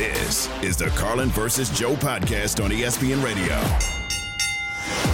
This is the Carlin versus Joe podcast on ESPN Radio.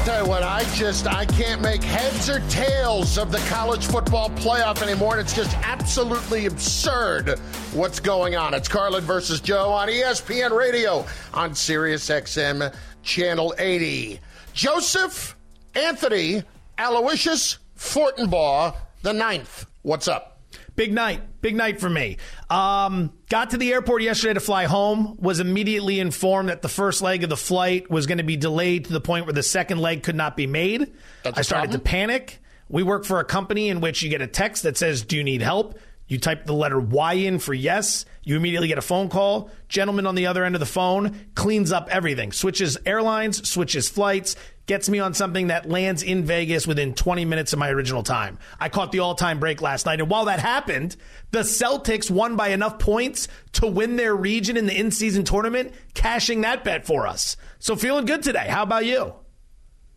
Tell you what, I just I can't make heads or tails of the college football playoff anymore. It's just absolutely absurd what's going on. It's Carlin versus Joe on ESPN Radio on Sirius XM Channel 80. Joseph Anthony Aloysius Fortenbaugh the ninth. What's up? Big night. Big night for me. Um, got to the airport yesterday to fly home. Was immediately informed that the first leg of the flight was going to be delayed to the point where the second leg could not be made. That's I started problem? to panic. We work for a company in which you get a text that says, Do you need help? You type the letter Y in for yes. You immediately get a phone call. Gentleman on the other end of the phone cleans up everything, switches airlines, switches flights, gets me on something that lands in Vegas within 20 minutes of my original time. I caught the all time break last night. And while that happened, the Celtics won by enough points to win their region in the in season tournament, cashing that bet for us. So feeling good today. How about you?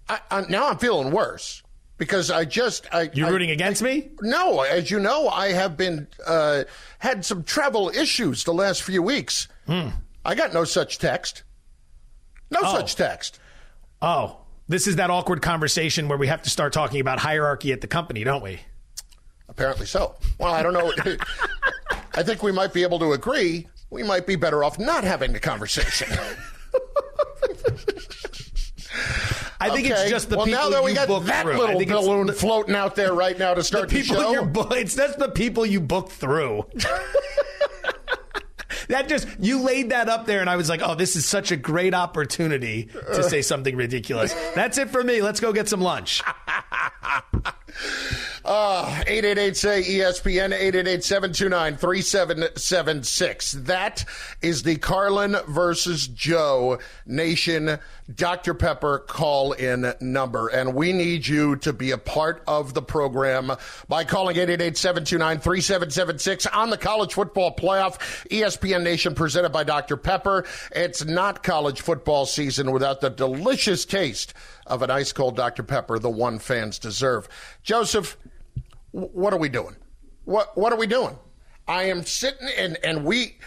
I, I, now I'm feeling worse because I just I You I- rooting against me? No, as you know, I have been uh, had some travel issues the last few weeks. I got no such text. No Oh. such text. Oh, this is that awkward conversation where we have to start talking about hierarchy at the company, don't we? Apparently so. Well, I don't know. I think we might be able to agree. We might be better off not having the conversation. I think Okay. it's just the well, people now that we you got that through. Little balloon the- floating out there right now to start the, people show. you book. It's that's the people you book through. that just you laid that up there, and I was like, oh, this is such a great opportunity to say something ridiculous. That's it for me. Let's go get some lunch. Uh, 888 say ESPN, 888 729 3776. That is the Carlin versus Joe Nation Dr. Pepper call in number. And we need you to be a part of the program by calling 888 729 3776 on the college football playoff. ESPN Nation presented by Dr. Pepper. It's not college football season without the delicious taste of an ice cold Dr. Pepper, the one fans deserve. Joseph, what are we doing? What what are we doing? I am sitting and and we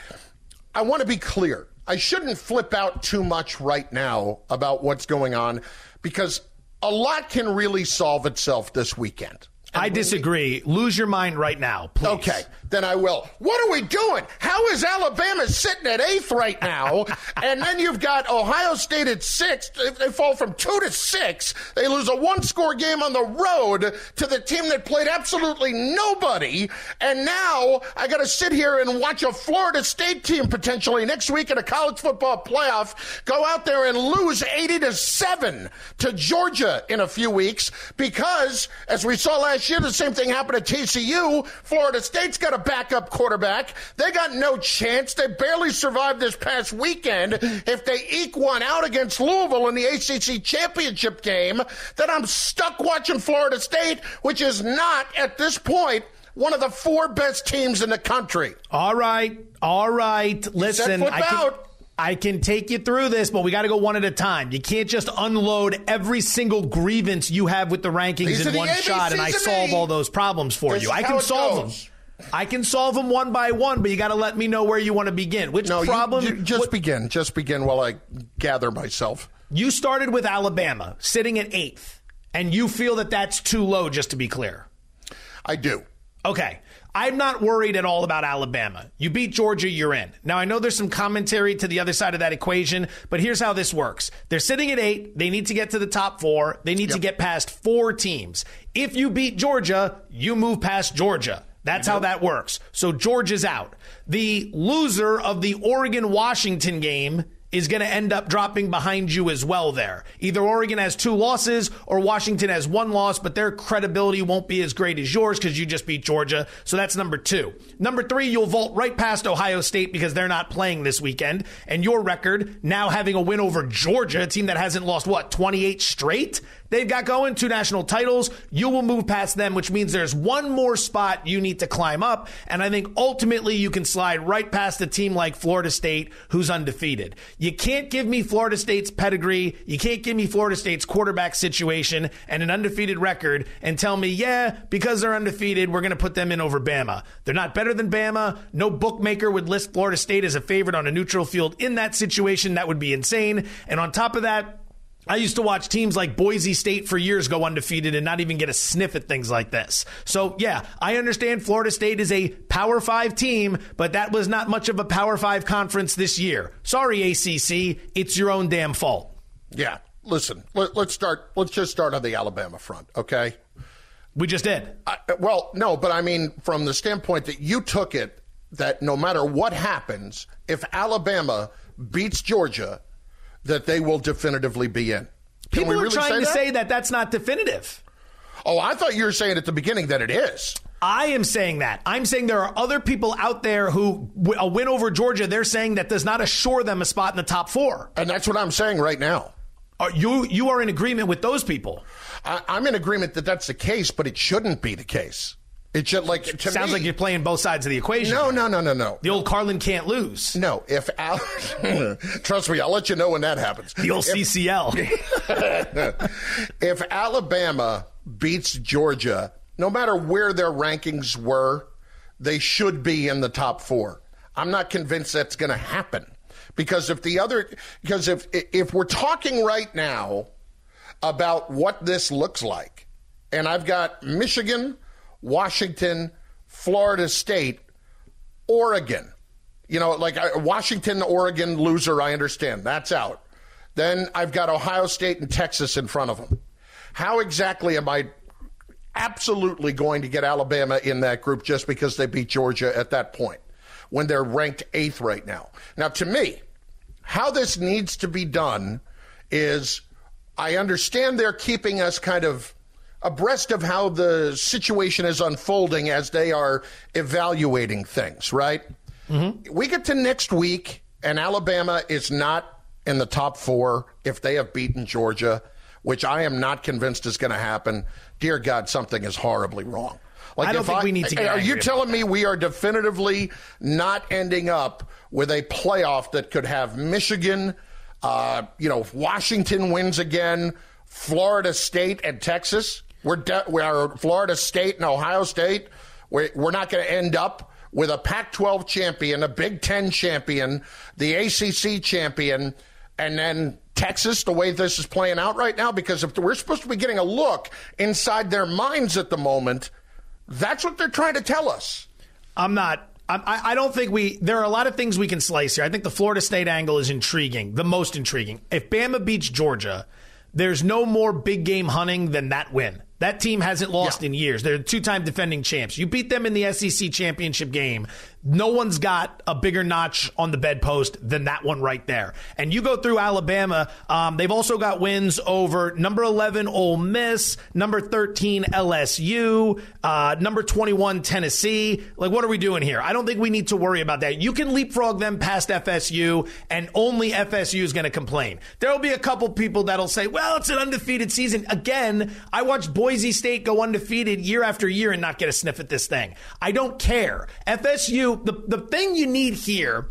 I want to be clear. I shouldn't flip out too much right now about what's going on because a lot can really solve itself this weekend. I disagree. Lose your mind right now, please. Okay, then I will. What are we doing? How is Alabama sitting at eighth right now? and then you've got Ohio State at sixth. If they fall from two to six, they lose a one score game on the road to the team that played absolutely nobody. And now I got to sit here and watch a Florida State team potentially next week in a college football playoff go out there and lose 80 to 7 to Georgia in a few weeks because, as we saw last year, the same thing happened at TCU. Florida State's got a backup quarterback. They got no chance. They barely survived this past weekend. If they eke one out against Louisville in the ACC championship game, then I'm stuck watching Florida State, which is not, at this point, one of the four best teams in the country. All right. All right. Listen, I can. I can take you through this, but we got to go one at a time. You can't just unload every single grievance you have with the rankings These in the one shot and I solve me. all those problems for This you. I can solve goes. them. I can solve them one by one, but you got to let me know where you want to begin. Which No, you- problem? you just what- begin. Just begin while I gather myself. you started with Alabama sitting at eighth, and you feel that that's too low, just to be clear. I do. Okay. I'm not worried at all about Alabama. You beat Georgia, you're in. Now, I know there's some commentary to the other side of that equation, but here's how this works. They're sitting at eight. They need to get to the top four. They need to get past four teams. If you beat Georgia, you move past Georgia. That's how that works. So Georgia's out. The loser of the Oregon Washington game is going to end up dropping behind you as well there. Either Oregon has two losses or Washington has one loss, but their credibility won't be as great as yours because you just beat Georgia. So that's number two. Number three, you'll vault right past Ohio State because they're not playing this weekend. And your record, now having a win over Georgia, a team that hasn't lost, what, 28 straight? They've got going, two national titles. You will move past them, which means there's one more spot you need to climb up. And I think ultimately you can slide right past a team like Florida State, who's undefeated. You can't give me Florida State's pedigree. You can't give me Florida State's quarterback situation and an undefeated record and tell me, yeah, because they're undefeated, we're going to put them in over Bama. They're not better than Bama. No bookmaker would list Florida State as a favorite on a neutral field in that situation. That would be insane. And on top of that, I used to watch teams like Boise State for years go undefeated and not even get a sniff at things like this. So, yeah, I understand Florida State is a Power Five team, but that was not much of a Power Five conference this year. Sorry, ACC. It's your own damn fault. Yeah. Listen, let, us start. Let's just start on the Alabama front, okay? We just did. I, well, no, but I mean, from the standpoint that you took it, that no matter what happens, if Alabama beats Georgia, that they will definitively be in. Can People are really trying say to that? say that that's not definitive. Oh, I thought you were saying at the beginning that it is. I am saying that. I'm saying there are other people out there who a win over Georgia, they're saying that does not assure them a spot in the top four. And that's what I'm saying right now. Are you you are in agreement with those people? I, I'm in agreement that that's the case, but it shouldn't be the case. It should like sounds me, like you're playing both sides of the equation. No, no, no, no, no. The old Carlin can't lose. No, if Al, trust me, I'll let you know when that happens. The old if, CCL. if Alabama beats Georgia, no matter where their rankings were, they should be in the top four. I'm not convinced that's going to happen because if the other because if if we're talking right now about what this looks like, and I've got Michigan. Washington, Florida State, Oregon. You know, like Washington, Oregon loser, I understand. That's out. Then I've got Ohio State and Texas in front of them. How exactly am I absolutely going to get Alabama in that group just because they beat Georgia at that point when they're ranked eighth right now? Now, to me, how this needs to be done is I understand they're keeping us kind of abreast of how the situation is unfolding as they are evaluating things, right? Mm-hmm. We get to next week, and Alabama is not in the top four if they have beaten Georgia, which I am not convinced is going to happen. Dear God, something is horribly wrong. Like I don't think I, we need to. are you telling me we are definitively not ending up with a playoff that could have Michigan, uh, you know, Washington wins again, Florida State and Texas? We're, de- we are Florida State and Ohio State. We're, we're not going to end up with a Pac 12 champion, a Big Ten champion, the ACC champion, and then Texas, the way this is playing out right now, because if we're supposed to be getting a look inside their minds at the moment, that's what they're trying to tell us. I'm not. I, don't think we. There are a lot of things we can slice here. I think the Florida State angle is intriguing, the most intriguing. If Bama beats Georgia, there's no more big game hunting than that win. That team hasn't lost yeah. in years. They're two time defending champs. You beat them in the SEC championship game no one's got a bigger notch on the bedpost than that one right there. And you go through Alabama, um, they've also got wins over number 11 Ole Miss, number 13 LSU, uh, number 21 Tennessee. Like, what are we doing here? I don't think we need to worry about that. You can leapfrog them past FSU, and only FSU is going to complain. There will be a couple people that'll say, well, it's an undefeated season. Again, I watched Boise State go undefeated year after year and not get a sniff at this thing. I don't care. FSU the, the thing you need here,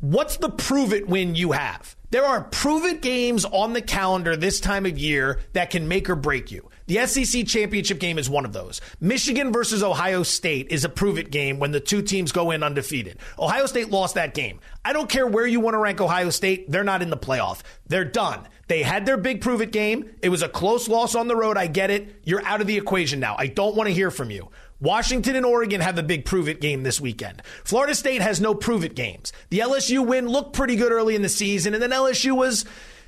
what's the prove it win you have? There are prove it games on the calendar this time of year that can make or break you. The SEC championship game is one of those. Michigan versus Ohio State is a prove it game when the two teams go in undefeated. Ohio State lost that game. I don't care where you want to rank Ohio State, they're not in the playoff. They're done. They had their big prove it game. It was a close loss on the road. I get it. You're out of the equation now. I don't want to hear from you. Washington and Oregon have a big prove it game this weekend. Florida State has no prove it games. The LSU win looked pretty good early in the season, and then LSU was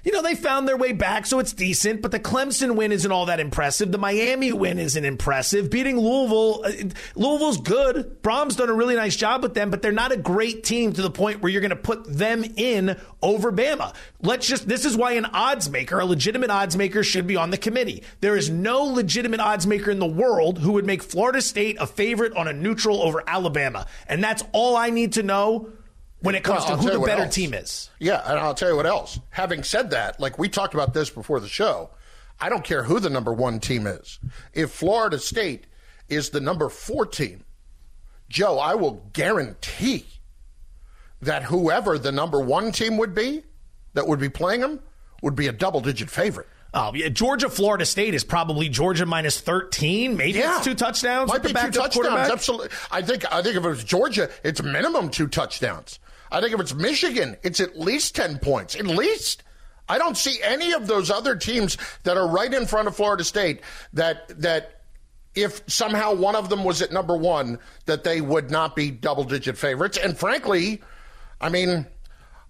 you know, they found their way back, so it's decent, but the Clemson win isn't all that impressive. The Miami win isn't impressive. Beating Louisville, uh, Louisville's good. Brohm's done a really nice job with them, but they're not a great team to the point where you're going to put them in over Bama. Let's just, this is why an odds maker, a legitimate odds maker, should be on the committee. There is no legitimate odds maker in the world who would make Florida State a favorite on a neutral over Alabama. And that's all I need to know when it comes well, to who the better else. team is. Yeah, and I'll tell you what else. Having said that, like we talked about this before the show, I don't care who the number one team is. If Florida State is the number four team, Joe, I will guarantee that whoever the number one team would be that would be playing them would be a double digit favorite. Oh, yeah. Georgia, Florida State is probably Georgia minus 13. Maybe yeah. it's two touchdowns. Might be two touchdowns. Absolutely. I think, I think if it was Georgia, it's minimum two touchdowns. I think if it's Michigan, it's at least 10 points. At least. I don't see any of those other teams that are right in front of Florida State that, that, if somehow one of them was at number one, that they would not be double digit favorites. And frankly, I mean,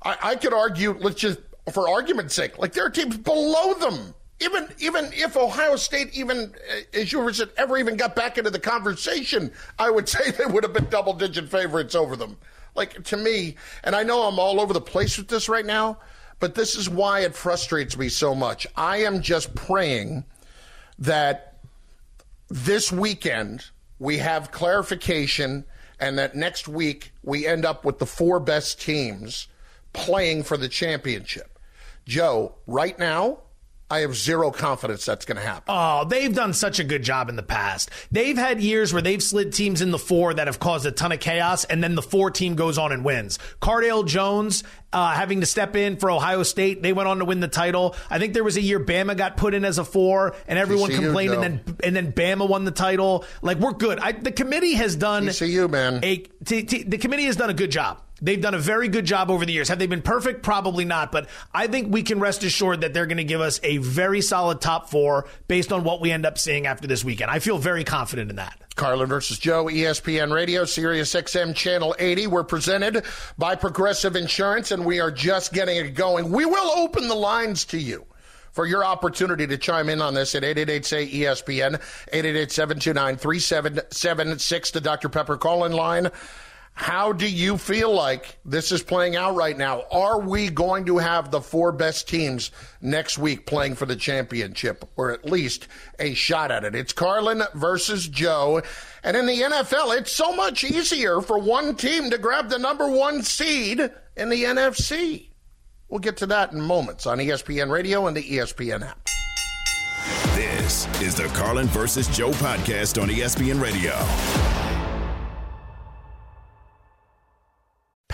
I, I could argue, let's just, for argument's sake, like there are teams below them. Even even if Ohio State even, uh, as you said, ever even got back into the conversation, I would say they would have been double digit favorites over them. Like to me, and I know I'm all over the place with this right now, but this is why it frustrates me so much. I am just praying that this weekend we have clarification and that next week we end up with the four best teams playing for the championship. Joe, right now, I have zero confidence that's going to happen. Oh, they've done such a good job in the past. They've had years where they've slid teams in the four that have caused a ton of chaos, and then the four team goes on and wins. Cardale Jones uh, having to step in for Ohio State, they went on to win the title. I think there was a year Bama got put in as a four, and everyone TCU, complained, Joe. and then and then Bama won the title. Like we're good. I, the committee has done. TCU, man. A, t- t- the committee has done a good job. They've done a very good job over the years. Have they been perfect? Probably not. But I think we can rest assured that they're going to give us a very solid top four based on what we end up seeing after this weekend. I feel very confident in that. Carlin versus Joe, ESPN Radio, Sirius XM Channel 80. We're presented by Progressive Insurance, and we are just getting it going. We will open the lines to you for your opportunity to chime in on this at 888-SAY-ESPN, 888-729-3776, the Dr. Pepper call-in line. How do you feel like this is playing out right now? Are we going to have the four best teams next week playing for the championship, or at least a shot at it? It's Carlin versus Joe. And in the NFL, it's so much easier for one team to grab the number one seed in the NFC. We'll get to that in moments on ESPN Radio and the ESPN app. This is the Carlin versus Joe podcast on ESPN Radio.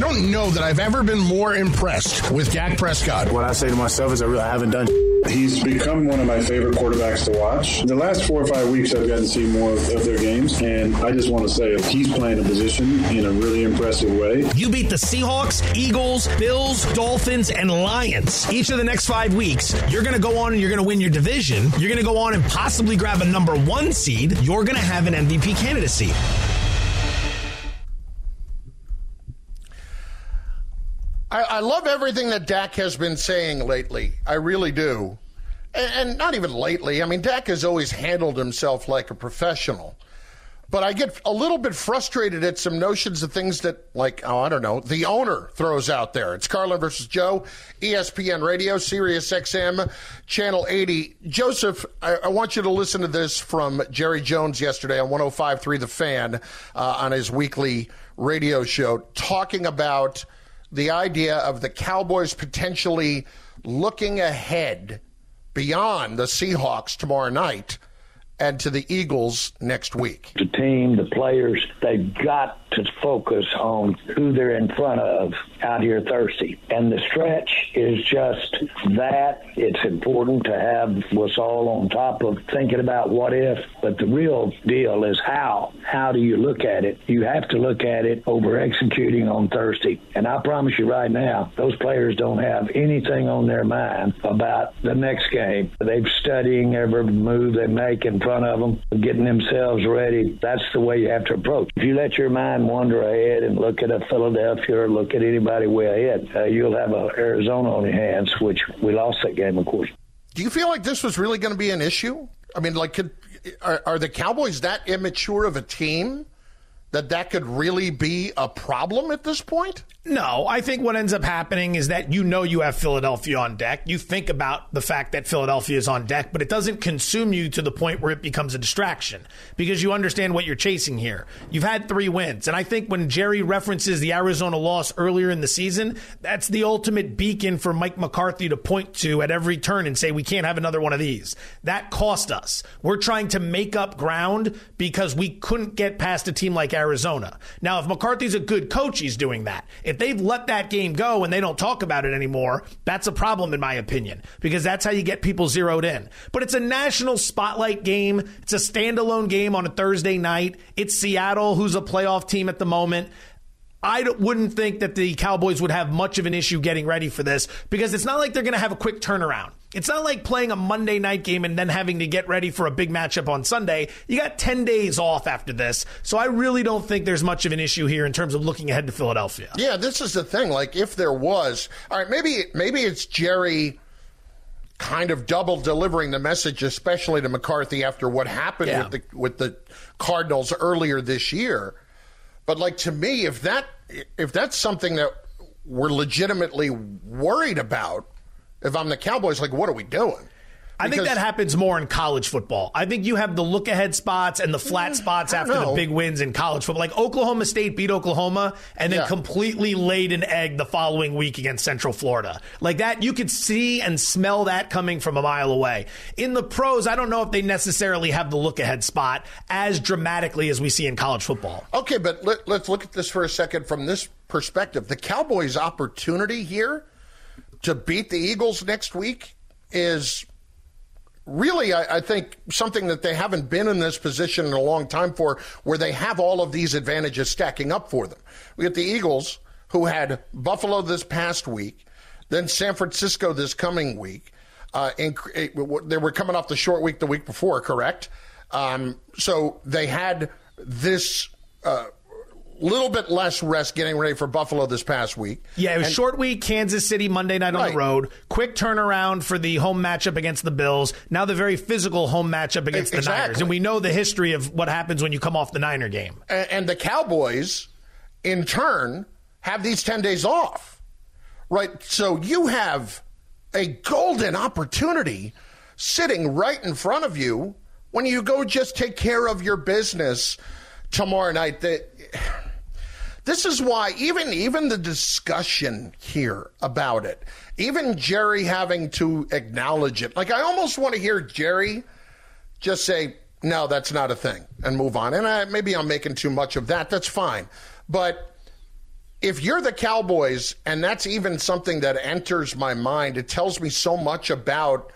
I don't know that I've ever been more impressed with Dak Prescott. What I say to myself is I really haven't done. He's become one of my favorite quarterbacks to watch. The last four or five weeks, I've gotten to see more of, of their games, and I just want to say he's playing a position in a really impressive way. You beat the Seahawks, Eagles, Bills, Dolphins, and Lions. Each of the next five weeks, you're going to go on and you're going to win your division. You're going to go on and possibly grab a number one seed. You're going to have an MVP candidacy. I, I, love everything that Dak has been saying lately. I really do. And, and, not even lately. I mean, Dak has always handled himself like a professional. But I get a little bit frustrated at some notions of things that, like, oh, I don't know, the owner throws out there. It's Carlin versus Joe, ESPN Radio, Sirius XM, Channel 80. Joseph, I, I want you to listen to this from Jerry Jones yesterday on 105.3 The Fan uh, on his weekly radio show, talking about the idea of the Cowboys potentially looking ahead beyond the Seahawks tomorrow night and to the Eagles next week. The team, the players, they've got to focus on who they're in front of out here thirsty. And the stretch is just that. It's important to have us all on top of thinking about what if, but the real deal is how. How do you look at it? You have to look at it over executing on Thursday. And I promise you right now, those players don't have anything on their mind about the next game. They've studying every move they make in front of them, getting themselves ready. That's the way you have to approach. If you let your mind wander ahead and look at a Philadelphia or look at anybody way ahead, uh, you'll have a Arizona on your hands, which we lost that game, of course. Do you feel like this was really going to be an issue? I mean, like, could, are, are the Cowboys that immature of a team that that could really be a problem at this point? No, I think what ends up happening is that you know you have Philadelphia on deck. You think about the fact that Philadelphia is on deck, but it doesn't consume you to the point where it becomes a distraction because you understand what you're chasing here. You've had three wins. And I think when Jerry references the Arizona loss earlier in the season, that's the ultimate beacon for Mike McCarthy to point to at every turn and say, we can't have another one of these. That cost us. We're trying to make up ground because we couldn't get past a team like Arizona. Now, if McCarthy's a good coach, he's doing that. If they've let that game go and they don't talk about it anymore, that's a problem, in my opinion, because that's how you get people zeroed in. But it's a national spotlight game. It's a standalone game on a Thursday night. It's Seattle, who's a playoff team at the moment. I wouldn't think that the Cowboys would have much of an issue getting ready for this because it's not like they're going to have a quick turnaround. It's not like playing a Monday night game and then having to get ready for a big matchup on Sunday. You got 10 days off after this. So I really don't think there's much of an issue here in terms of looking ahead to Philadelphia. Yeah, this is the thing. Like if there was, all right, maybe maybe it's Jerry kind of double delivering the message especially to McCarthy after what happened Yeah. with the with the Cardinals earlier this year. But like to me, if that if that's something that we're legitimately worried about, if I'm the Cowboys, like what are we doing? I think that happens more in college football. I think you have the look ahead spots and the flat mm, spots after don't the big wins in college football. Like Oklahoma State beat Oklahoma and then Yeah. completely laid an egg the following week against Central Florida. Like that, you could see and smell that coming from a mile away. In the pros, I don't know if they necessarily have the look ahead spot as dramatically as we see in college football. Okay, but let, let's look at this for a second from this perspective. The Cowboys' opportunity here to beat the Eagles next week is really, I, I think, something that they haven't been in this position in a long time for, where they have all of these advantages stacking up for them. We get the Eagles, who had Buffalo this past week, then San Francisco this coming week. Uh, in, they were coming off the short week the week before, correct? Um, so they had this uh, little bit less rest getting ready for Buffalo this past week. Yeah, it was And- short week, Kansas City, Monday night on Right. the road. Quick turnaround for the home matchup against the Bills. Now the very physical home matchup against the Niners. And we know the history of what happens when you come off the Niner game. A- and the Cowboys, in turn, have these 10 days off. Right? So you have a golden opportunity sitting right in front of you when you go just take care of your business tomorrow night. That this is why even even the discussion here about it, even Jerry having to acknowledge it. Like I almost want to hear Jerry just say, no, that's not a thing and move on. And I, maybe I'm making too much of that. That's fine. But if you're the Cowboys and that's even something that enters my mind, it tells me so much about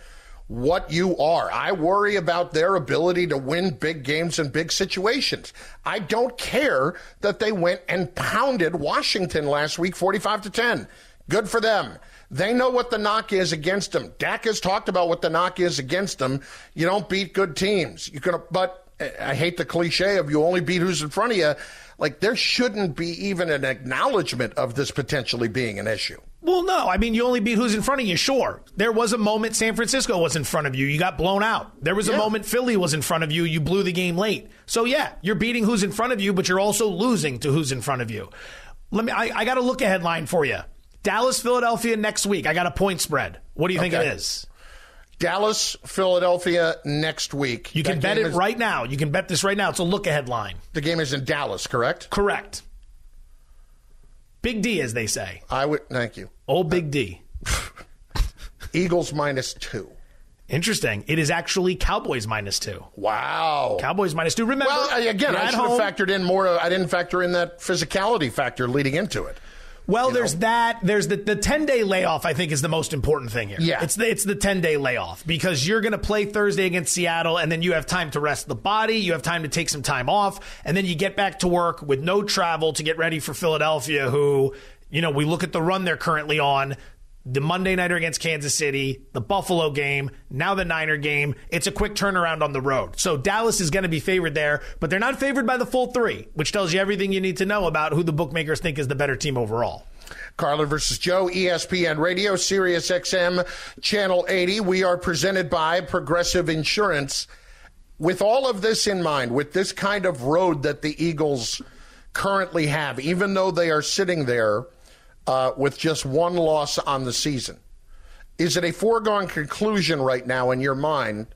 what you are. I worry about their ability to win big games in big situations. I don't care that they went and pounded Washington last week 45 to 10. Good for them. They know what the knock is against them. Dak has talked about what the knock is against them. You don't beat good teams. You can, but I hate the cliche of you only beat who's in front of you. Like there shouldn't be even an acknowledgement of this potentially being an issue. Well, no. I mean, you only beat who's in front of you. Sure. There was a moment San Francisco was in front of you. You got blown out. There was a moment Philly was in front of you. You blew the game late. So, yeah, you're beating who's in front of you, but you're also losing to who's in front of you. Let me, I, I got a look ahead line for you. Dallas, Philadelphia next week. I got a point spread. What do you think Okay. it is? Dallas, Philadelphia next week. You can That bet game it is- right now. You can bet this right now. It's a look ahead line. The game is in Dallas, correct? Correct. Big D, as they say. I would. Thank you. Oh, Big D. Eagles minus two. Interesting. It is actually Cowboys minus two. Wow. Cowboys minus two. Remember, Well, again, I should have factored in more. I didn't factor in that physicality factor leading into it. Well, there's that. There's the the ten day layoff. I think is the most important thing here. Yeah. it's the it's the ten day layoff because you're going to play Thursday against Seattle, and then you have time to rest the body. You have time to take some time off, and then you get back to work with no travel to get ready for Philadelphia. Who, you know, we look at the run they're currently on. The Monday nighter against Kansas City, the Buffalo game, now the Niner game. It's a quick turnaround on the road. So Dallas is going to be favored there, but they're not favored by the full three, which tells you everything you need to know about who the bookmakers think is the better team overall. Carlin versus Joe, ESPN Radio, Sirius XM, Channel 80. We are presented by Progressive Insurance. With all of this in mind, with this kind of road that the Eagles currently have, even though they are sitting there uh, with just one loss on the season, is it a foregone conclusion right now in your mind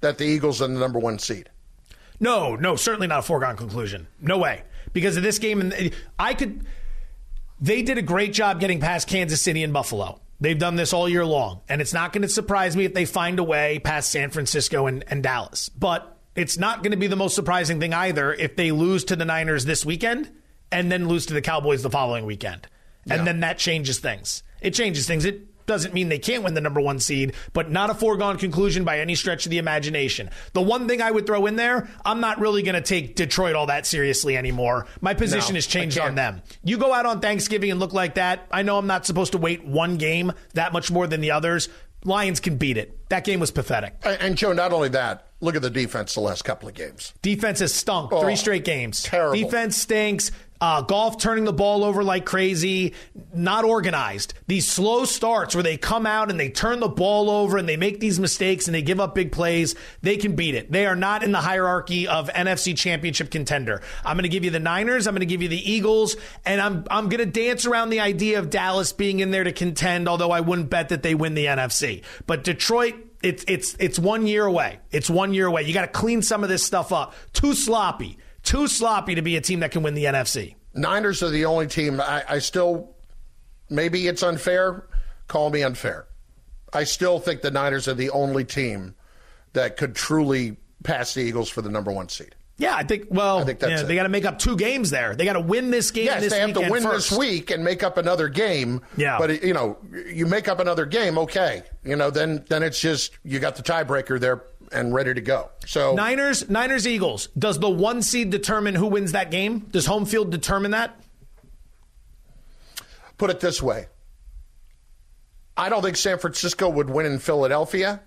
that the Eagles are the number one seed? No, no, certainly not a foregone conclusion. No way. Because of this game, and I could. They did a great job getting past Kansas City and Buffalo. They've done this all year long, and it's not going to surprise me if they find a way past San Francisco and, and Dallas. But it's not going to be the most surprising thing either if they lose to the Niners this weekend and then lose to the Cowboys the following weekend. And then that changes things. It changes things. It doesn't mean they can't win the number one seed, but not a foregone conclusion by any stretch of the imagination. The one thing I would throw in there, I'm not really going to take Detroit all that seriously anymore. My position No, has changed on them. You go out on Thanksgiving and look like that. I know I'm not supposed to wait one game that much more than the others. Lions can beat it. That game was pathetic. And, and Joe, not only that, look at the defense the last couple of games. Defense has stunk Oh, three straight games. terrible. Defense stinks. Uh, Goff turning the ball over like crazy, not organized. These slow starts where they come out and they turn the ball over and they make these mistakes and they give up big plays, they can beat it. They are not in the hierarchy of NFC championship contender. I'm going to give you the Niners. I'm going to give you the Eagles. And I'm, I'm going to dance around the idea of Dallas being in there to contend, although I wouldn't bet that they win the NFC. But Detroit, it's it's it's one year away. It's one year away. You got to clean some of this stuff up. Too sloppy. Too sloppy to be a team that can win the NFC. Niners are the only team. I, I still, maybe it's unfair. Call me unfair. I still think the Niners are the only team that could truly pass the Eagles for the number one seed. Yeah, I think. Well, I think that's they got to make up two games there. They got to win this game. Yes, this they have to win first. this week and make up another game. Yeah. but you know, you make up another game. Okay, you know, then then it's just you got the tiebreaker there and ready to go. So Niners, Niners, Eagles. Does the one seed determine who wins that game? Does home field determine that? put it this way I don't think San Francisco would win in Philadelphia.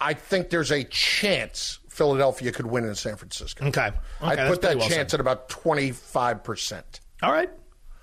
I think there's a chance Philadelphia could win in San Francisco. Okay. Okay, I'd put that well chance said. at about 25%. All right.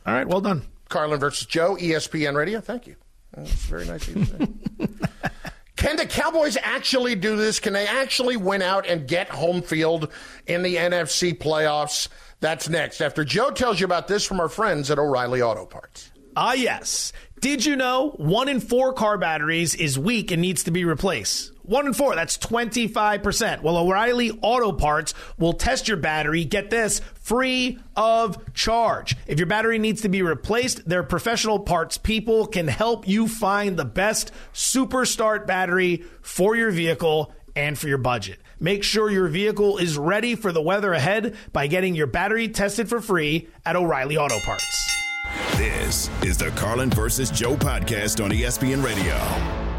All right. Well done. Carlin versus Joe, ESPN Radio. Thank you. That's very nice of you to say. Can the Cowboys actually do this? Can they actually win out and get home field in the NFC playoffs? That's next. After Joe tells you about this from our friends at O'Reilly Auto Parts. Ah, yes. Did you know one in four car batteries is weak and needs to be replaced? One in four, that's 25%. Well, O'Reilly Auto Parts will test your battery, get this, free of charge. If your battery needs to be replaced, their professional parts people can help you find the best super start battery for your vehicle and for your budget. Make sure your vehicle is ready for the weather ahead by getting your battery tested for free at O'Reilly Auto Parts. This is the Carlin versus Joe podcast on ESPN Radio.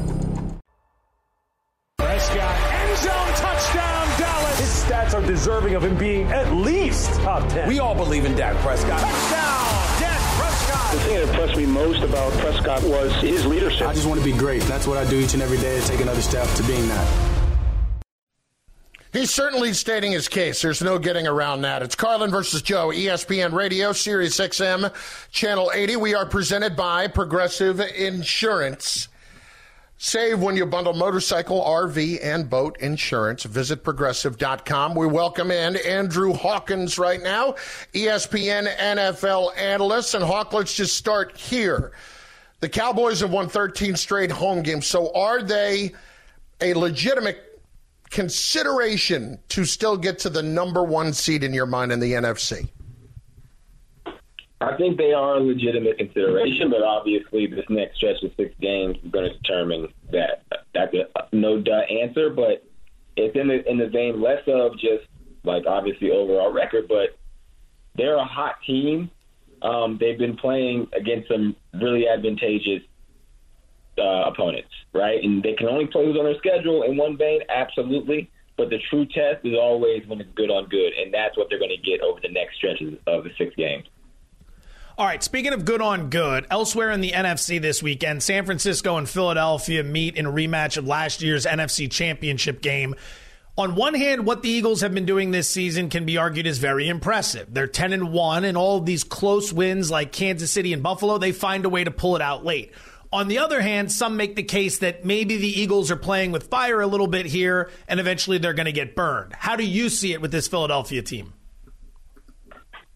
Of him being at least top 10. We all believe in Dak Prescott. Touchdown, Dak Prescott. The thing that impressed me most about Prescott was his leadership. I just want to be great. That's what I do each and every day to take another step to being that. He's certainly stating his case. There's no getting around that. It's Carlin versus Joe, ESPN Radio, Sirius XM, Channel 80. We are presented by Progressive Insurance. Save when you bundle motorcycle, RV, and boat insurance. Visit progressive.com. We welcome in Andrew Hawkins right now, ESPN NFL analyst. And Hawk, let's just start here. The Cowboys have won 13 straight home games. So are they a legitimate consideration to still get to the number one seed in your mind in the NFC? I think they are a legitimate consideration, but obviously this next stretch of six games is going to determine that. That's a no duh answer, but it's in the in the vein less of just like obviously overall record, but they're a hot team. Um, they've been playing against some really advantageous uh, opponents, right? And they can only play who's on their schedule in one vein, absolutely. But the true test is always when it's good on good, and that's what they're going to get over the next stretches of the six games. All right, speaking of good on good, elsewhere in the NFC this weekend, San Francisco and Philadelphia meet in a rematch of last year's NFC Championship game. On one hand, what the Eagles have been doing this season can be argued as very impressive. They're 10 and 1 and all these close wins like Kansas City and Buffalo, they find a way to pull it out late. On the other hand, some make the case that maybe the Eagles are playing with fire a little bit here and eventually they're going to get burned. How do you see it with this Philadelphia team?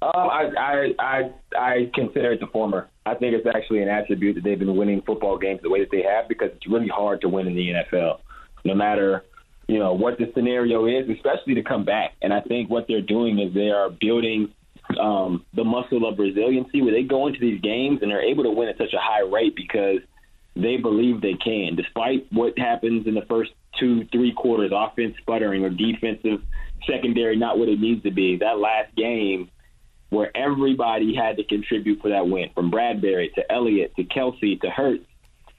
Um, I, I I I consider it the former. I think it's actually an attribute that they've been winning football games the way that they have because it's really hard to win in the NFL, no matter you know what the scenario is, especially to come back. And I think what they're doing is they are building um, the muscle of resiliency where they go into these games and they're able to win at such a high rate because they believe they can, despite what happens in the first two, three quarters, offense sputtering or defensive secondary not what it needs to be. That last game where everybody had to contribute for that win, from Bradberry to Elliott to Kelce to Hurts.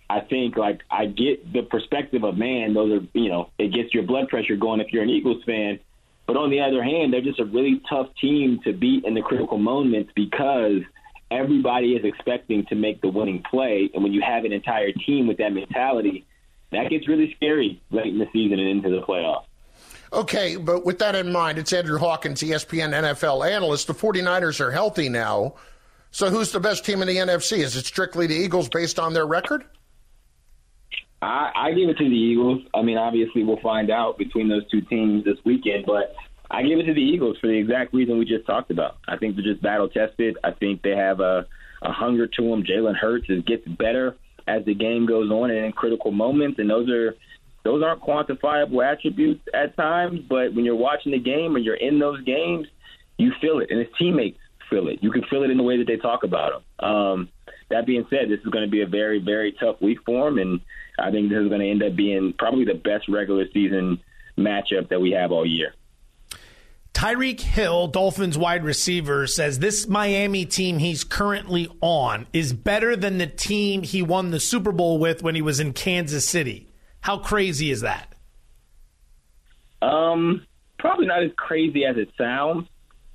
I think like I get the perspective of man, those are you know, it gets your blood pressure going if you're an Eagles fan. But on the other hand, they're just a really tough team to beat in the critical moments because everybody is expecting to make the winning play. And when you have an entire team with that mentality, that gets really scary late in the season and into the playoffs. Okay, but with that in mind, it's Andrew Hawkins, ESPN NFL analyst. The 49ers are healthy now. So who's the best team in the NFC? Is it strictly the Eagles based on their record? I, I give it to the Eagles. I mean, obviously, we'll find out between those two teams this weekend, but I give it to the Eagles for the exact reason we just talked about. I think they're just battle tested. I think they have a, a hunger to them. Jalen Hurts is, gets better as the game goes on and in critical moments, and those are those aren't quantifiable attributes at times. But when you're watching the game and you're in those games, you feel it, and his teammates feel it. You can feel it in the way that they talk about him. Um, that being said, this is going to be a very, very tough week for him, and I think this is going to end up being probably the best regular season matchup that we have all year. Tyreek Hill, Dolphins wide receiver, says this Miami team he's currently on is better than the team he won the Super Bowl with when he was in Kansas City. How crazy is that? Um, probably not as crazy as it sounds.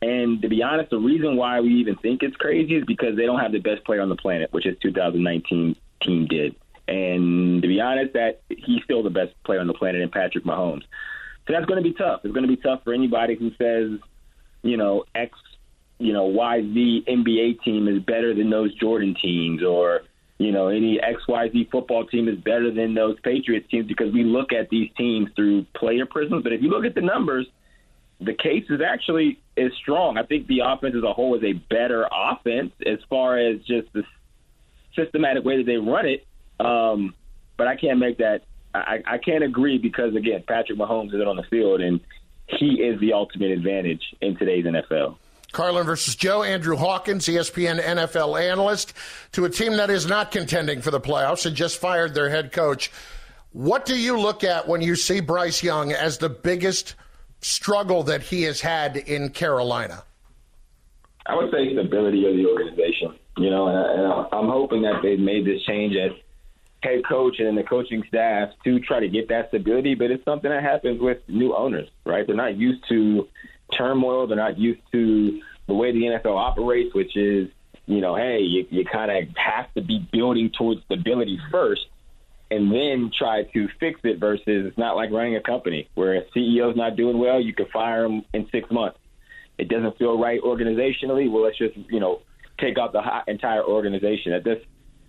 And to be honest, the reason why we even think it's crazy is because they don't have the best player on the planet, which is 2019 team did. And to be honest, that he's still the best player on the planet in Patrick Mahomes. So that's going to be tough. It's going to be tough for anybody who says, you know, X, you know, Y, Z NBA team is better than those Jordan teams or, you know, any XYZ football team is better than those Patriots teams because we look at these teams through player prisms. But if you look at the numbers, the case is actually is strong. I think the offense as a whole is a better offense as far as just the systematic way that they run it. Um, but I can't make that. I, I can't agree because again, Patrick Mahomes isn't on the field, and he is the ultimate advantage in today's NFL. Carlin versus Joe, Andrew Hawkins, ESPN NFL analyst, to a team that is not contending for the playoffs and just fired their head coach. What do you look at when you see Bryce Young as the biggest struggle that he has had in Carolina? I would say stability of the organization. You know, and, and I'm hoping that they've made this change as head coach and the coaching staff to try to get that stability. But it's something that happens with new owners, right? They're not used to turmoil. They're not used to the way the NFL operates, which is, you know, hey, you, you kind of have to be building towards stability first and then try to fix it versus it's not like running a company where a CEO's not doing well, you can fire him in six months. It doesn't feel right organizationally. Well, let's just, you know, take out the entire organization. That this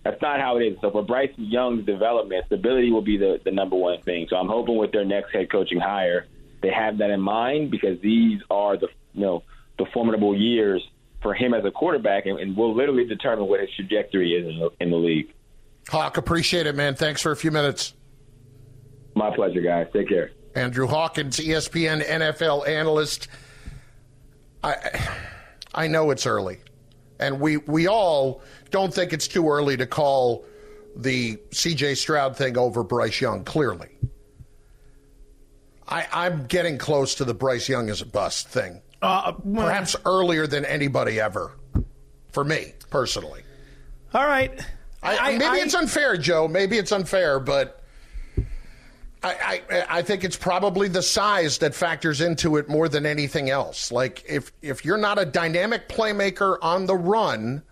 that's not how it is. So for Bryce Young's development, stability will be the, the number one thing. So I'm hoping with their next head coaching hire, they have that in mind because these are the you know the formidable years for him as a quarterback, and, and will literally determine what his trajectory is in the, in the league. Hawk, appreciate it, man. Thanks for a few minutes. My pleasure, guys. Take care. Andrew Hawkins, ESPN NFL analyst. I I know it's early, and we we all don't think it's too early to call the C.J. Stroud thing over Bryce Young. Clearly, I, I'm getting close to the Bryce Young as a bust thing. Uh, Perhaps earlier than anybody ever, for me personally. All right. I, I, maybe I, it's unfair, Joe. Maybe it's unfair, but I, I, I think it's probably the size that factors into it more than anything else. Like if if you're not a dynamic playmaker on the run,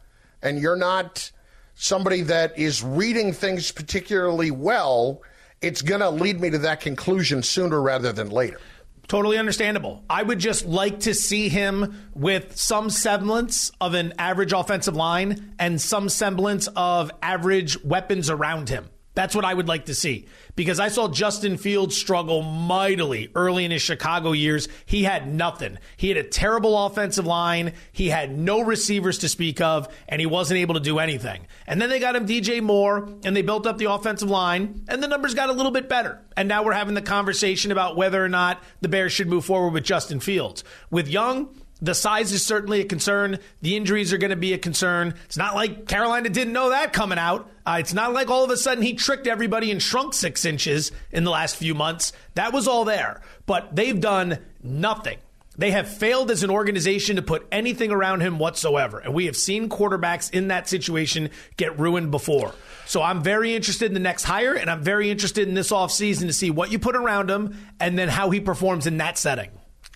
and you're not somebody that is reading things particularly well, it's going to lead me to that conclusion sooner rather than later. Totally understandable. I would just like to see him with some semblance of an average offensive line and some semblance of average weapons around him. That's what I would like to see because I saw Justin Fields struggle mightily early in his Chicago years. He had nothing. He had a terrible offensive line. He had no receivers to speak of, and he wasn't able to do anything. And then they got him DJ Moore, and they built up the offensive line, and the numbers got a little bit better. And now we're having the conversation about whether or not the Bears should move forward with Justin Fields. With Young, the size is certainly a concern. The injuries are going to be a concern. It's not like Carolina didn't know that coming out. Uh, it's not like all of a sudden he tricked everybody and shrunk six inches in the last few months. That was all there. But they've done nothing. They have failed as an organization to put anything around him whatsoever. And we have seen quarterbacks in that situation get ruined before. So I'm very interested in the next hire, and I'm very interested in this offseason to see what you put around him and then how he performs in that setting.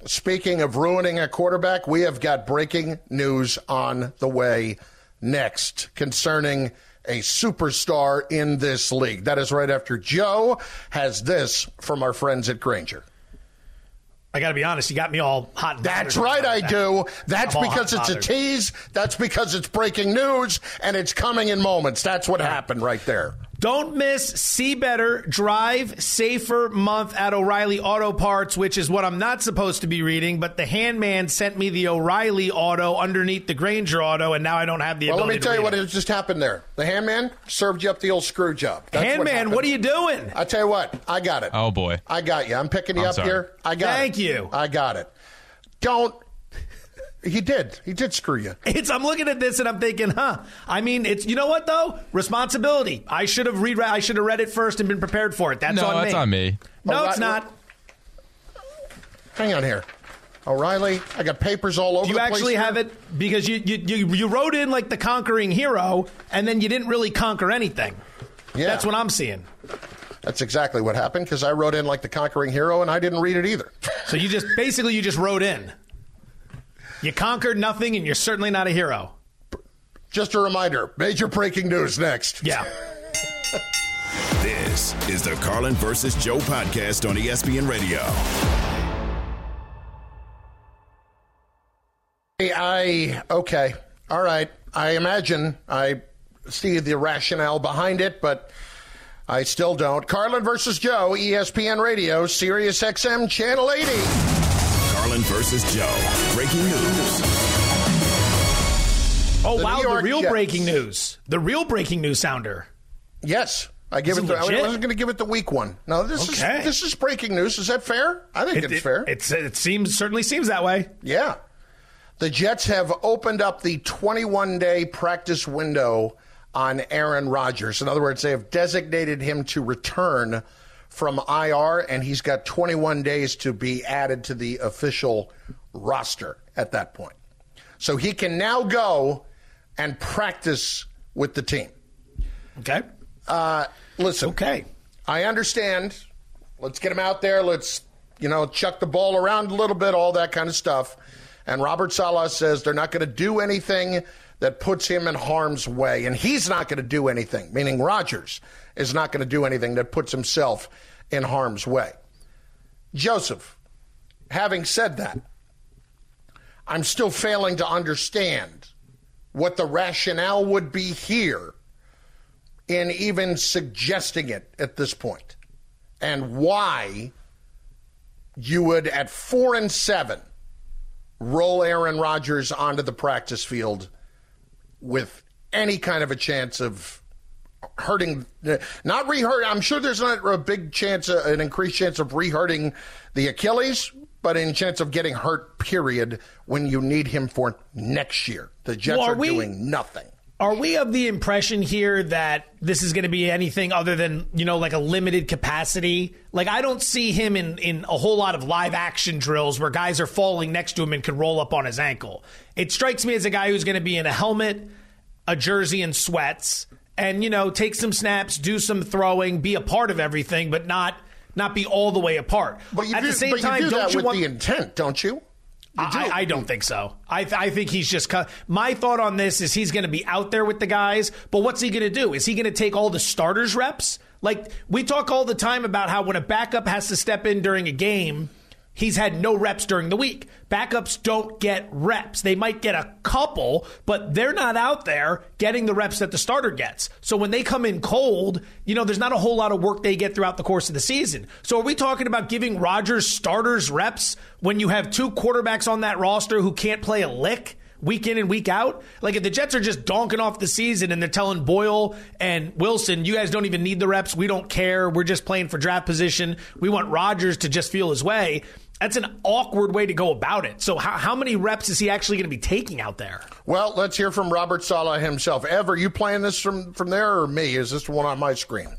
Speaking of ruining a quarterback, we have got breaking news on the way next concerning a superstar in this league. That is right after Joe has this from our friends at Grainger. I got to be honest, you got me all hot. That's right, I that. do. That's because it's bothered. a tease. That's because it's breaking news and it's coming in moments. That's what happened right there. Don't miss See Better Drive Safer Month at O'Reilly Auto Parts, which is what I'm not supposed to be reading, but the handman sent me the O'Reilly Auto underneath the Grainger Auto, and now I don't have the well, ability let me tell you what it. just happened there. The handman served you up the old screw job. That's handman, what, what, are you doing? I tell you what, I got it. Oh, boy. I got you. I'm picking you I'm up sorry. here. I got it. Thank it. you. I got it. Don't he did. He did screw you. It's. I'm looking at this and I'm thinking, huh? I mean, it's. You know what though? Responsibility. I should have read. I should have read it first and been prepared for it. That's no, on that's me. on me. No, it's not. Hang on here. O'Reilly, I got papers all over. Do you actually have it because you, you you you wrote in like the conquering hero, and then you didn't really conquer anything. Yeah, that's what I'm seeing. That's exactly what happened because I wrote in like the conquering hero, and I didn't read it either. So you just basically you just wrote in. You conquered nothing, and you're certainly not a hero. Just a reminder major breaking news next. Yeah. this is the Carlin versus Joe podcast on ESPN Radio. I, okay. All right. I imagine I see the rationale behind it, but I still don't. Carlin versus Joe, ESPN Radio, Sirius XM, Channel 80. Carlin versus Joe. Breaking news. Oh, the wow. The real Jets. breaking news. The real breaking news sounder. Yes. I give it. The, I wasn't going to give it the weak one. No, this okay. is this is breaking news. Is that fair? I think it, it's it, fair. It's, it seems certainly seems that way. Yeah, the Jets have opened up the 21 day practice window on Aaron Rodgers. In other words, they have designated him to return from IR, and he's got 21 days to be added to the official roster at that point. So he can now go and practice with the team. Okay. Uh, listen. Okay. I understand. Let's get him out there. Let's, you know, chuck the ball around a little bit, all that kind of stuff. And Robert Saleh says they're not going to do anything that puts him in harm's way. And he's not going to do anything, meaning Rodgers is not going to do anything that puts himself in harm's way. Joseph, having said that, I'm still failing to understand what the rationale would be here in even suggesting it at this point and why you would at four and seven roll Aaron Rodgers onto the practice field with any kind of a chance of hurting, not rehurt. I'm sure there's not a big chance, uh, an increased chance of rehurting the Achilles, but in chance of getting hurt, period, when you need him for next year. The Jets Well, are are we- doing nothing. Are we of the impression here that this is going to be anything other than, you know, like a limited capacity? Like, I don't see him in, in a whole lot of live action drills where guys are falling next to him and can roll up on his ankle. It strikes me as a guy who's going to be in a helmet, a jersey, and sweats, and, you know, take some snaps, do some throwing, be a part of everything, but not not be all the way apart. But you At do, the same time, you do don't that you with want the intent, don't you? I, I don't think so. I, I think he's just. Cut. My thought on this is he's going to be out there with the guys, but what's he going to do? Is he going to take all the starters reps? Like we talk all the time about how when a backup has to step in during a game, he's had no reps during the week. Backups don't get reps. They might get a couple, but they're not out there getting the reps that the starter gets. So when they come in cold, you know, there's not a whole lot of work they get throughout the course of the season. So are we talking about giving Rodgers starters reps when you have two quarterbacks on that roster who can't play a lick? Week in and week out? Like, if the Jets are just donking off the season and they're telling Boyle and Wilson, you guys don't even need the reps. We don't care. We're just playing for draft position. We want Rodgers to just feel his way. That's an awkward way to go about it. So, how, how many reps is he actually going to be taking out there? Well, let's hear from Robert Saleh himself. Ever, are you playing this from, from there or me? Is this the one on my screen?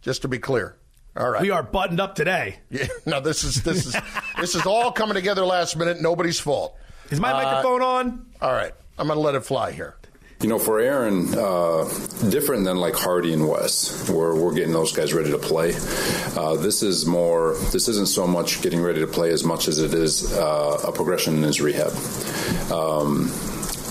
Just to be clear. All right. We are buttoned up today. Yeah, no, this is this is this is all coming together last minute. Nobody's fault. Is my Uh, microphone on? All right, I'm going to let it fly here. You know, for Aaron, uh, different than like Hardy and West, where we're getting those guys ready to play. Uh, this is more. This isn't so much getting ready to play as much as it is uh, a progression in his rehab. Um,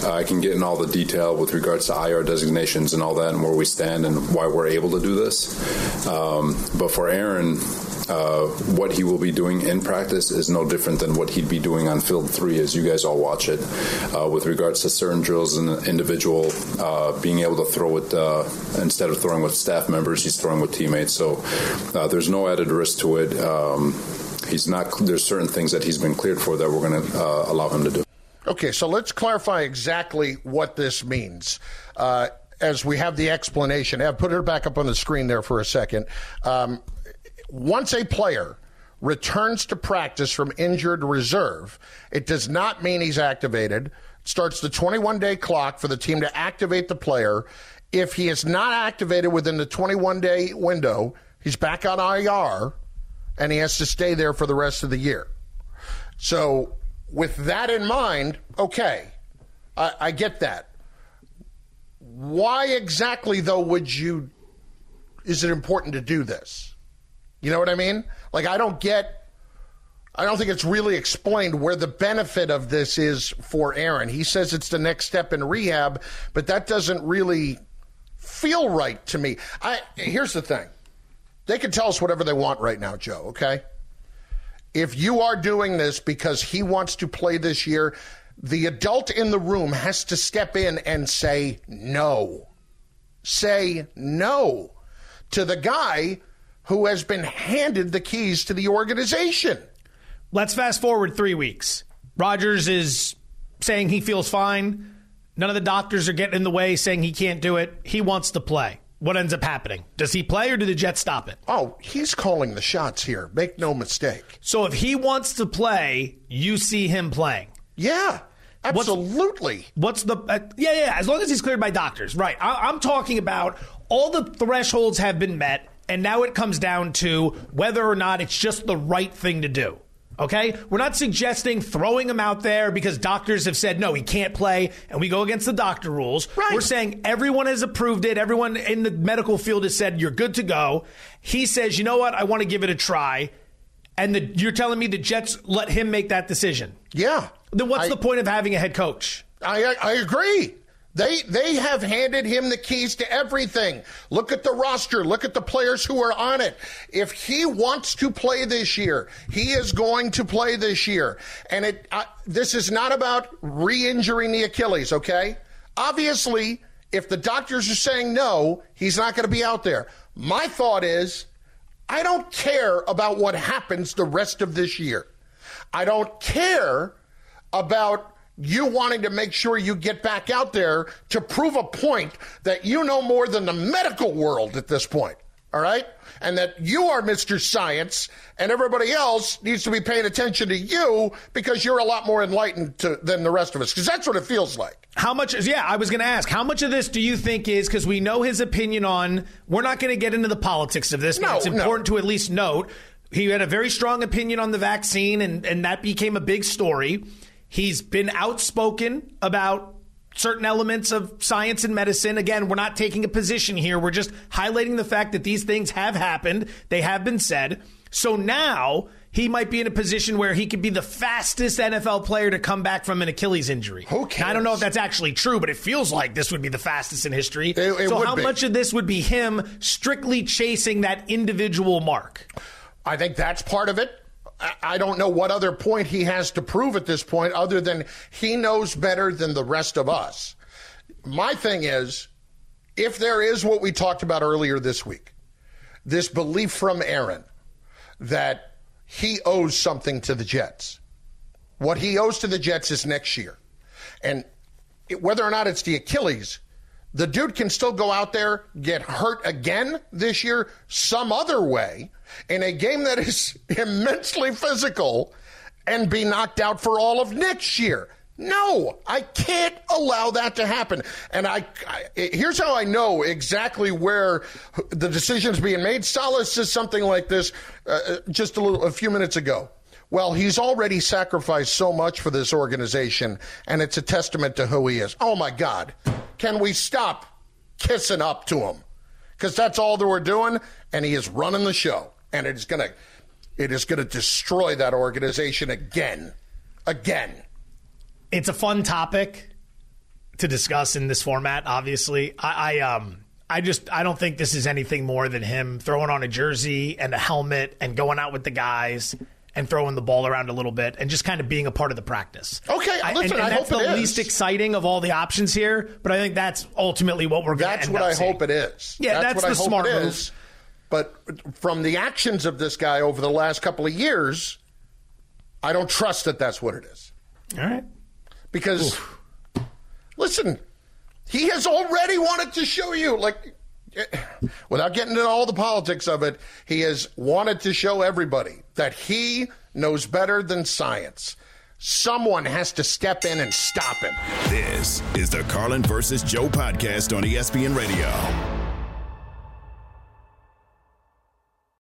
I can get in all the detail with regards to IR designations and all that, and where we stand and why we're able to do this. Um, but for Aaron, uh, what he will be doing in practice is no different than what he'd be doing on field three as you guys all watch it. Uh, with regards to certain drills and individual uh, being able to throw it uh, instead of throwing with staff members, he's throwing with teammates. So uh, there's no added risk to it. Um, he's not. There's certain things that he's been cleared for that we're going to allow him to do. Okay, so let's clarify exactly what this means. As we have the explanation, Ev, put it back up on the screen there for a second. Um, once a player returns to practice from injured reserve, it does not mean he's activated. It starts the 21 day clock for the team to activate the player. If he is not activated within the 21 day window, he's back on IR and he has to stay there for the rest of the year. So, with that in mind, okay, I, I get that. Why exactly, though, would you? Is it important to do this? You know what I mean? Like, I don't get. I don't think it's really explained where the benefit of this is for Aaron. He says it's the next step in rehab, but that doesn't really feel right to me. I here's the thing. They can tell us whatever they want right now, Joe, okay? If you are doing this because he wants to play this year, the adult in the room has to step in and say no. Say no to the guy who has been handed the keys to the organization. Let's fast forward three weeks. Rodgers is saying he feels fine. None of the doctors are getting in the way, saying he can't do it. He wants to play. What ends up happening? Does he play or do the Jets stop it? Oh, he's calling the shots here. Make no mistake. So if he wants to play, you see him playing. Yeah, absolutely. What's, what's the uh, yeah yeah? As long as he's cleared by doctors, right? I, I'm talking about all the thresholds have been met, and now it comes down to whether or not it's just the right thing to do. Okay? We're not suggesting throwing him out there because doctors have said, no, he can't play, and we go against the doctor rules. Right. We're saying everyone has approved it. Everyone in the medical field has said, you're good to go. He says, you know what? I want to give it a try. And the, you're telling me the Jets let him make that decision. Yeah. Then what's I- the point of having a head coach? I, I agree. They they have handed him the keys to everything. Look at the roster. Look at the players who are on it. If he wants to play this year, he is going to play this year. And it this is not about re-injuring the Achilles. Okay, obviously, if the doctors are saying no, he's not going to be out there. My thought is, I don't care about what happens the rest of this year. I don't care about you wanting to make sure you get back out there to prove a point that you know more than the medical world at this point. All right? And that you are Mr. Science and everybody else needs to be paying attention to you because you're a lot more enlightened to, than the rest of us. Because that's what it feels like. How much is, yeah, I was going to ask, how much of this do you think is, because we know his opinion on, we're not going to get into the politics of this, but No, it's no. important to at least note he had a very strong opinion on the vaccine, and, and that became a big story. He's been outspoken about certain elements of science and medicine. Again, we're not taking a position here. We're just highlighting the fact that these things have happened. They have been said. So now he might be in a position where he could be the fastest NFL player to come back from an Achilles injury. Who cares? I don't know if that's actually true, but it feels like this would be the fastest in history. it so would how be. much of this would be him strictly chasing that individual mark? I think that's part of it. I- don't know what other point he has to prove at this point other than he knows better than the rest of us. My thing is if there is what we talked about earlier this week, this belief from Aaron that he owes something to the Jets, what he owes to the Jets is next year. And whether or not it's the Achilles, the dude can still go out there, get hurt again this year, some other way, in a game that is immensely physical, and be knocked out for all of next year. No, I can't allow that to happen. And I, I here's how I know exactly where the decision's being made. Salas says something like this uh, just a little, a few minutes ago. Well, he's already sacrificed so much for this organization, and it's a testament to who he is. Oh my God, can we stop kissing up to him? Because that's all that we're doing, and he is running the show, and it is gonna, it is gonna destroy that organization again, again. it's a fun topic to discuss in this format. Obviously, I, I um. I just I don't think this is anything more than him throwing on a jersey and a helmet and going out with the guys and throwing the ball around a little bit and just kind of being a part of the practice. Okay, I- listen, and, and I that's hope the it is. least exciting of all the options here, but I think that's ultimately what we're going to That's what I hope it is. Yeah, that's, what the I hope smart it move. Is. But from the actions of this guy over the last couple of years, I don't trust that that's what it is. All right. Because, listen, he has already wanted to show you, like, eh, without getting into all the politics of it, he has wanted to show everybody that he knows better than science. Someone has to step in and stop him. This is the Carlin versus Joe podcast on ESPN Radio.